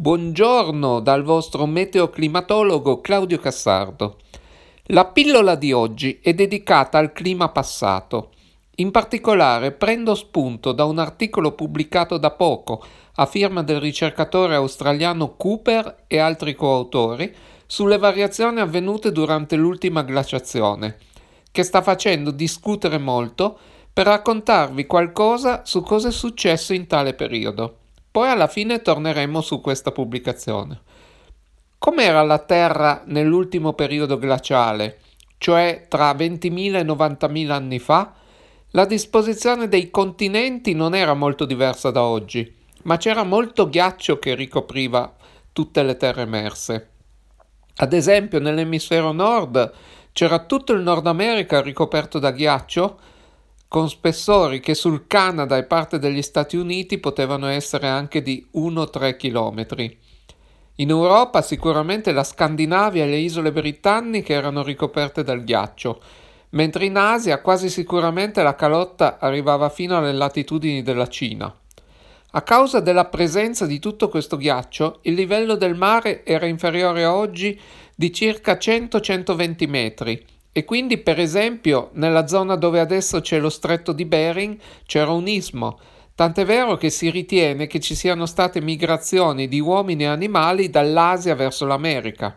Buongiorno dal vostro meteoclimatologo Claudio Cassardo. La pillola di oggi è dedicata al clima passato. In particolare prendo spunto da un articolo pubblicato da poco a firma del ricercatore australiano Cooper e altri coautori sulle variazioni avvenute durante l'ultima glaciazione, che sta facendo discutere molto per raccontarvi qualcosa su cosa è successo in tale periodo. Poi alla fine torneremo su questa pubblicazione. Com'era la Terra nell'ultimo periodo glaciale, cioè tra 20.000 e 90.000 anni fa? La disposizione dei continenti non era molto diversa da oggi, ma c'era molto ghiaccio che ricopriva tutte le terre emerse. Ad esempio, nell'emisfero nord c'era tutto il Nord America ricoperto da ghiaccio, con spessori che sul Canada e parte degli Stati Uniti potevano essere anche di 1-3 km. In Europa sicuramente la Scandinavia e le isole britanniche erano ricoperte dal ghiaccio, mentre in Asia quasi sicuramente la calotta arrivava fino alle latitudini della Cina. A causa della presenza di tutto questo ghiaccio, il livello del mare era inferiore a oggi di circa 100-120 metri e quindi, per esempio, nella zona dove adesso c'è lo stretto di Bering c'era un istmo, tant'è vero che si ritiene che ci siano state migrazioni di uomini e animali dall'Asia verso l'America.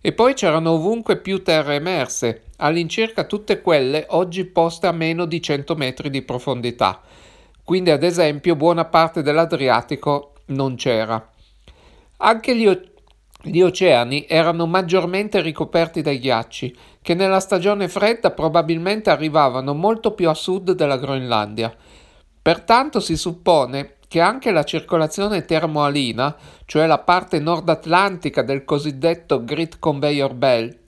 E poi c'erano ovunque più terre emerse, all'incirca tutte quelle oggi poste a meno di 100 metri di profondità. Quindi, ad esempio, buona parte dell'Adriatico non c'era. Anche gli, gli oceani erano maggiormente ricoperti dai ghiacci, che nella stagione fredda probabilmente arrivavano molto più a sud della Groenlandia. Pertanto si suppone che anche la circolazione termoalina, cioè la parte nord-atlantica del cosiddetto Great Conveyor Belt,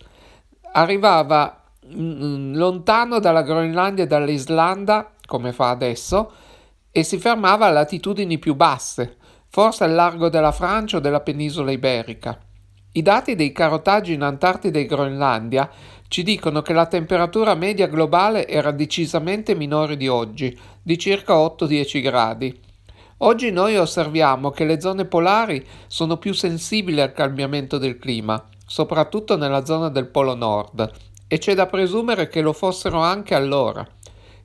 arrivava mm, lontano dalla Groenlandia e dall'Islanda, come fa adesso, e si fermava a latitudini più basse, forse al largo della Francia o della penisola iberica. I dati dei carotaggi in Antartide e Groenlandia ci dicono che la temperatura media globale era decisamente minore di oggi, di circa 8-10 gradi. Oggi noi osserviamo che le zone polari sono più sensibili al cambiamento del clima, soprattutto nella zona del Polo Nord, e c'è da presumere che lo fossero anche allora.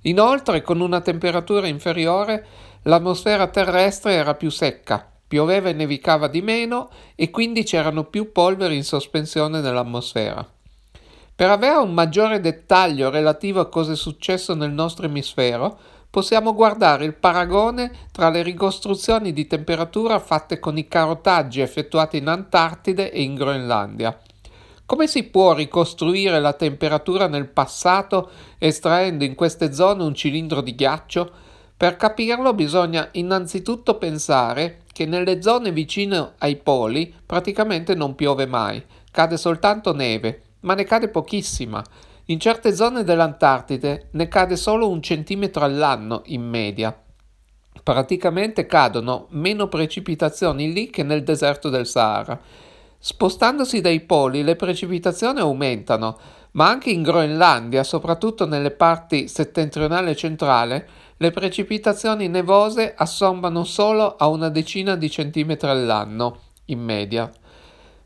Inoltre, con una temperatura inferiore, l'atmosfera terrestre era più secca, pioveva e nevicava di meno e quindi c'erano più polveri in sospensione nell'atmosfera. Per avere un maggiore dettaglio relativo a cosa è successo nel nostro emisfero, possiamo guardare il paragone tra le ricostruzioni di temperatura fatte con i carotaggi effettuati in Antartide e in Groenlandia. Come si può ricostruire la temperatura nel passato estraendo in queste zone un cilindro di ghiaccio? Per capirlo bisogna innanzitutto pensare che nelle zone vicine ai poli praticamente non piove mai, cade soltanto neve, ma ne cade pochissima. In certe zone dell'Antartide ne cade solo un centimetro all'anno in media. Praticamente cadono meno precipitazioni lì che nel deserto del Sahara Spostandosi dai poli le precipitazioni aumentano, ma anche in Groenlandia, soprattutto nelle parti settentrionale e centrale, le precipitazioni nevose assombano solo a una decina di centimetri all'anno, in media.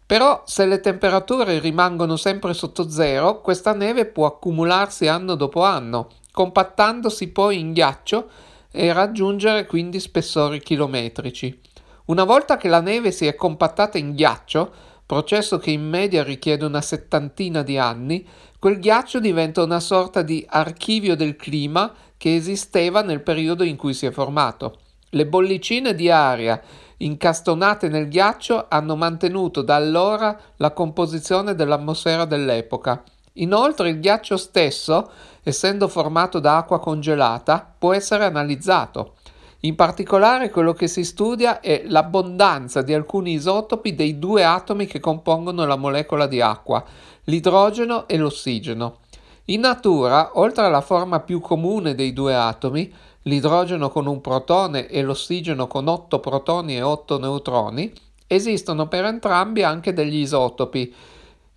Però se le temperature rimangono sempre sotto zero, questa neve può accumularsi anno dopo anno, compattandosi poi in ghiaccio e raggiungere quindi spessori chilometrici. Una volta che la neve si è compattata in ghiaccio, processo che in media richiede una settantina di anni, quel ghiaccio diventa una sorta di archivio del clima che esisteva nel periodo in cui si è formato. Le bollicine di aria incastonate nel ghiaccio hanno mantenuto da allora la composizione dell'atmosfera dell'epoca. Inoltre il ghiaccio stesso, essendo formato da acqua congelata, può essere analizzato. In particolare quello che si studia è l'abbondanza di alcuni isotopi dei due atomi che compongono la molecola di acqua, l'idrogeno e l'ossigeno. In natura, oltre alla forma più comune dei due atomi, l'idrogeno con un protone e l'ossigeno con 8 protoni e 8 neutroni, esistono per entrambi anche degli isotopi.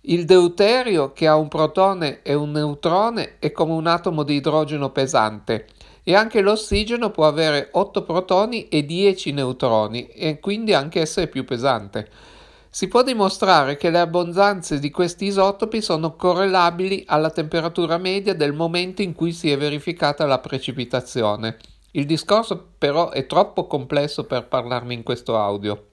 Il deuterio, che ha un protone e un neutrone, è come un atomo di idrogeno pesante e anche l'ossigeno può avere 8 protoni e 10 neutroni e quindi anche essere più pesante. Si può dimostrare che le abbondanze di questi isotopi sono correlabili alla temperatura media del momento in cui si è verificata la precipitazione. Il discorso però è troppo complesso per parlarne in questo audio.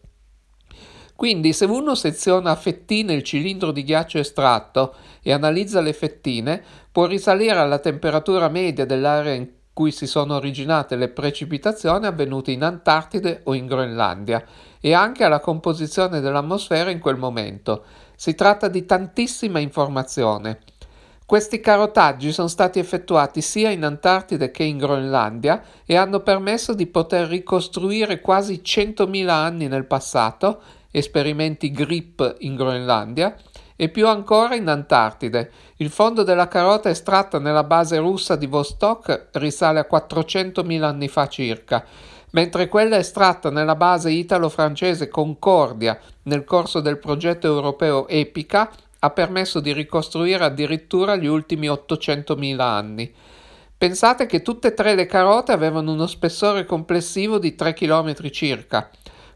Quindi se uno seziona a fettine il cilindro di ghiaccio estratto e analizza le fettine, può risalire alla temperatura media dell'area in cui si sono originate le precipitazioni avvenute in Antartide o in Groenlandia e anche alla composizione dell'atmosfera in quel momento. Si tratta di tantissima informazione. Questi carotaggi sono stati effettuati sia in Antartide che in Groenlandia e hanno permesso di poter ricostruire quasi 100.000 anni nel passato, esperimenti GRIP in Groenlandia, e più ancora in Antartide. Il fondo della carota estratta nella base russa di Vostok risale a 400.000 anni fa circa mentre quella estratta nella base italo-francese Concordia nel corso del progetto europeo Epica ha permesso di ricostruire addirittura gli ultimi 800.000 anni. Pensate che tutte e tre le carote avevano uno spessore complessivo di 3 km circa.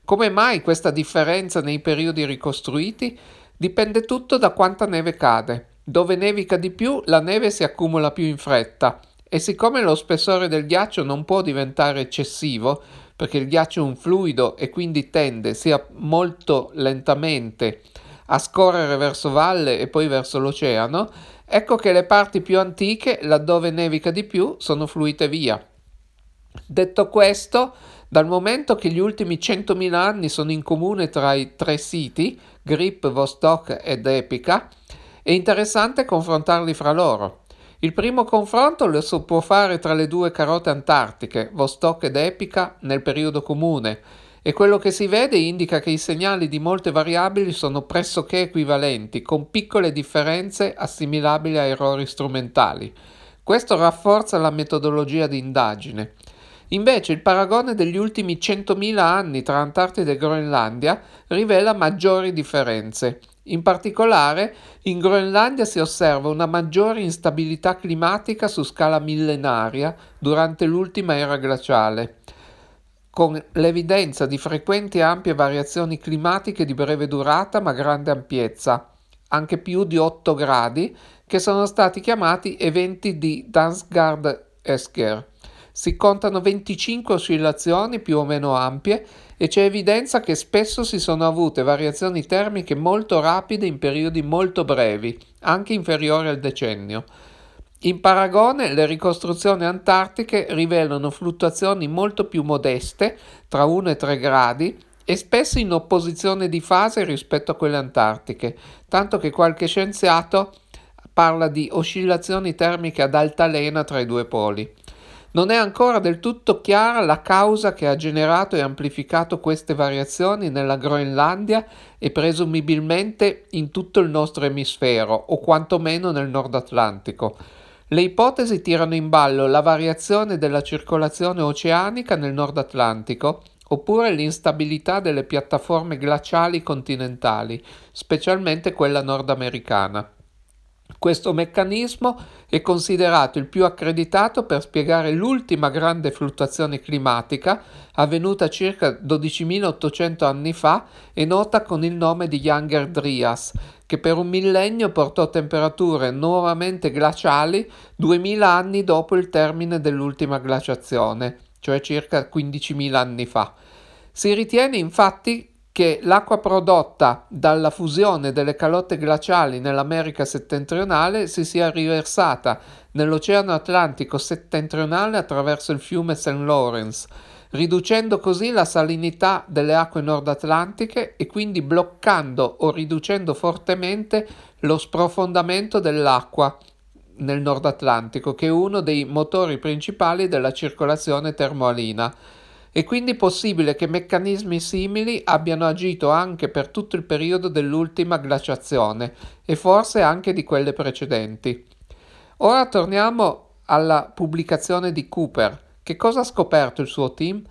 Come mai questa differenza nei periodi ricostruiti? Dipende tutto da quanta neve cade. Dove nevica di più, la neve si accumula più in fretta e siccome lo spessore del ghiaccio non può diventare eccessivo, perché il ghiaccio è un fluido e quindi tende sia molto lentamente a scorrere verso valle e poi verso l'oceano, ecco che le parti più antiche, laddove nevica di più, sono fluite via. Detto questo, dal momento che gli ultimi 100.000 anni sono in comune tra i tre siti, Grip, Vostok ed Epica, è interessante confrontarli fra loro. Il primo confronto lo si può fare tra le due carote antartiche, Vostok ed Epica, nel periodo comune, e quello che si vede indica che i segnali di molte variabili sono pressoché equivalenti, con piccole differenze assimilabili a errori strumentali. Questo rafforza la metodologia di indagine. Invece il paragone degli ultimi 100.000 anni tra Antartide e Groenlandia rivela maggiori differenze. In particolare, in Groenlandia si osserva una maggiore instabilità climatica su scala millenaria durante l'ultima era glaciale, con l'evidenza di frequenti e ampie variazioni climatiche di breve durata ma grande ampiezza, anche più di 8 gradi, che sono stati chiamati eventi di Dansgaard-Esker. Si contano 25 oscillazioni più o meno ampie e c'è evidenza che spesso si sono avute variazioni termiche molto rapide in periodi molto brevi, anche inferiori al decennio. In paragone, le ricostruzioni antartiche rivelano fluttuazioni molto più modeste, tra 1 e 3 gradi, e spesso in opposizione di fase rispetto a quelle antartiche, tanto che qualche scienziato parla di oscillazioni termiche ad altalena tra i due poli. Non è ancora del tutto chiara la causa che ha generato e amplificato queste variazioni nella Groenlandia e presumibilmente in tutto il nostro emisfero, o quantomeno nel Nord Atlantico. Le ipotesi tirano in ballo la variazione della circolazione oceanica nel Nord Atlantico, oppure l'instabilità delle piattaforme glaciali continentali, specialmente quella nordamericana. Questo meccanismo è considerato il più accreditato per spiegare l'ultima grande fluttuazione climatica avvenuta circa 12.800 anni fa e nota con il nome di Younger Dryas, che per un millennio portò temperature nuovamente glaciali 2000 anni dopo il termine dell'ultima glaciazione, cioè circa 15.000 anni fa. Si ritiene infatti che l'acqua prodotta dalla fusione delle calotte glaciali nell'America settentrionale si sia riversata nell'Oceano Atlantico settentrionale attraverso il fiume St. Lawrence, riducendo così la salinità delle acque nord-atlantiche e quindi bloccando o riducendo fortemente lo sprofondamento dell'acqua nel Nord Atlantico, che è uno dei motori principali della circolazione termoalina è quindi possibile che meccanismi simili abbiano agito anche per tutto il periodo dell'ultima glaciazione e forse anche di quelle precedenti. Ora torniamo alla pubblicazione di Cooper. Che cosa ha scoperto il suo team?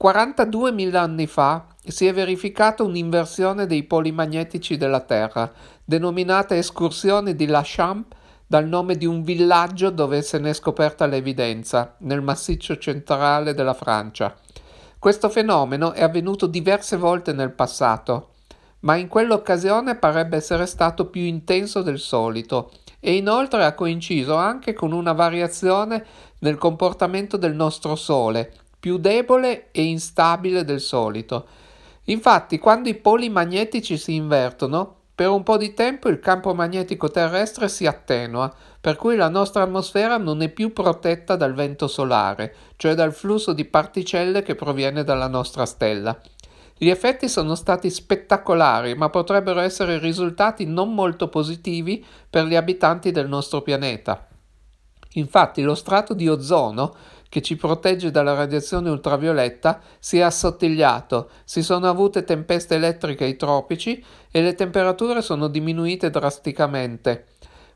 42.000 anni fa si è verificata un'inversione dei poli magnetici della Terra, denominata escursione di Lachamp dal nome di un villaggio dove se ne è scoperta l'evidenza, nel massiccio centrale della Francia. Questo fenomeno è avvenuto diverse volte nel passato, ma in quell'occasione parebbe essere stato più intenso del solito e inoltre ha coinciso anche con una variazione nel comportamento del nostro Sole, più debole e instabile del solito. Infatti, quando i poli magnetici si invertono, per un po' di tempo il campo magnetico terrestre si attenua, per cui la nostra atmosfera non è più protetta dal vento solare, cioè dal flusso di particelle che proviene dalla nostra stella. Gli effetti sono stati spettacolari, ma potrebbero essere risultati non molto positivi per gli abitanti del nostro pianeta. Infatti lo strato di ozono, che ci protegge dalla radiazione ultravioletta, si è assottigliato, si sono avute tempeste elettriche ai tropici e le temperature sono diminuite drasticamente.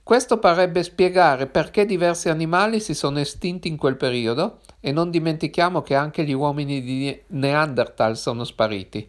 Questo parebbe spiegare perché diversi animali si sono estinti in quel periodo e non dimentichiamo che anche gli uomini di Neanderthal sono spariti.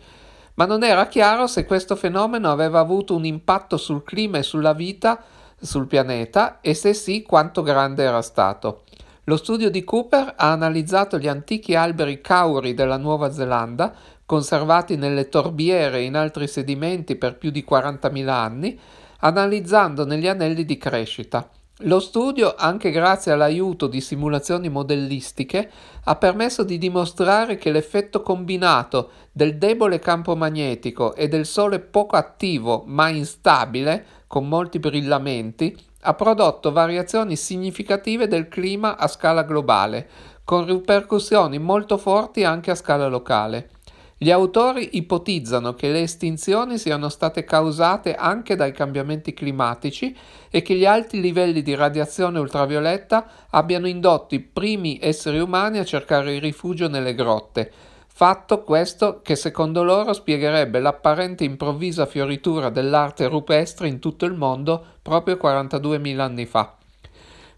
Ma non era chiaro se questo fenomeno aveva avuto un impatto sul clima e sulla vita sul pianeta e se sì quanto grande era stato. Lo studio di Cooper ha analizzato gli antichi alberi cauri della Nuova Zelanda, conservati nelle torbiere e in altri sedimenti per più di 40.000 anni, analizzando negli anelli di crescita. Lo studio, anche grazie all'aiuto di simulazioni modellistiche, ha permesso di dimostrare che l'effetto combinato del debole campo magnetico e del Sole poco attivo ma instabile, con molti brillamenti, ha prodotto variazioni significative del clima a scala globale, con ripercussioni molto forti anche a scala locale. Gli autori ipotizzano che le estinzioni siano state causate anche dai cambiamenti climatici e che gli alti livelli di radiazione ultravioletta abbiano indotto i primi esseri umani a cercare rifugio nelle grotte, fatto questo che secondo loro spiegherebbe l'apparente improvvisa fioritura dell'arte rupestre in tutto il mondo proprio 42.000 anni fa.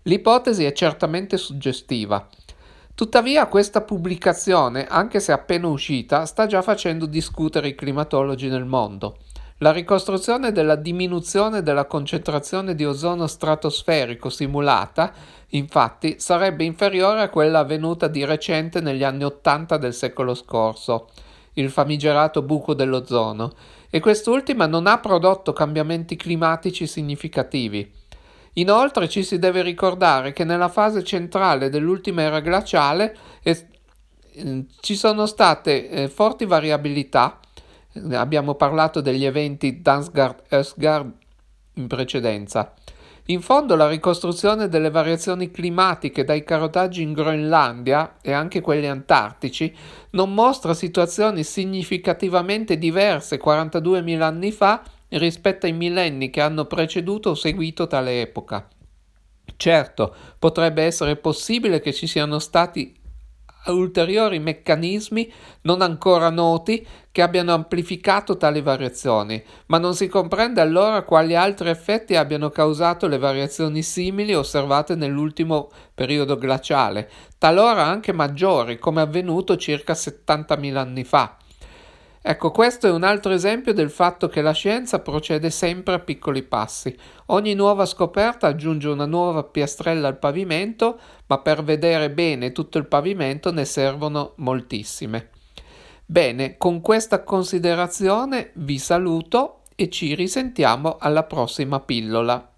L'ipotesi è certamente suggestiva. Tuttavia questa pubblicazione, anche se appena uscita, sta già facendo discutere i climatologi nel mondo. La ricostruzione della diminuzione della concentrazione di ozono stratosferico simulata, infatti, sarebbe inferiore a quella avvenuta di recente negli anni Ottanta del secolo scorso, il famigerato buco dell'ozono, e quest'ultima non ha prodotto cambiamenti climatici significativi. Inoltre ci si deve ricordare che nella fase centrale dell'ultima era glaciale eh, ci sono state eh, forti variabilità, abbiamo parlato degli eventi Dansgaard-Ösgard in precedenza. In fondo la ricostruzione delle variazioni climatiche dai carotaggi in Groenlandia e anche quelli antartici non mostra situazioni significativamente diverse 42.000 anni fa rispetto ai millenni che hanno preceduto o seguito tale epoca. Certo, potrebbe essere possibile che ci siano stati ulteriori meccanismi non ancora noti che abbiano amplificato tali variazioni, ma non si comprende allora quali altri effetti abbiano causato le variazioni simili osservate nell'ultimo periodo glaciale, talora anche maggiori, come avvenuto circa 70.000 anni fa. Ecco, questo è un altro esempio del fatto che la scienza procede sempre a piccoli passi. Ogni nuova scoperta aggiunge una nuova piastrella al pavimento, ma per vedere bene tutto il pavimento ne servono moltissime. Bene, con questa considerazione vi saluto e ci risentiamo alla prossima pillola.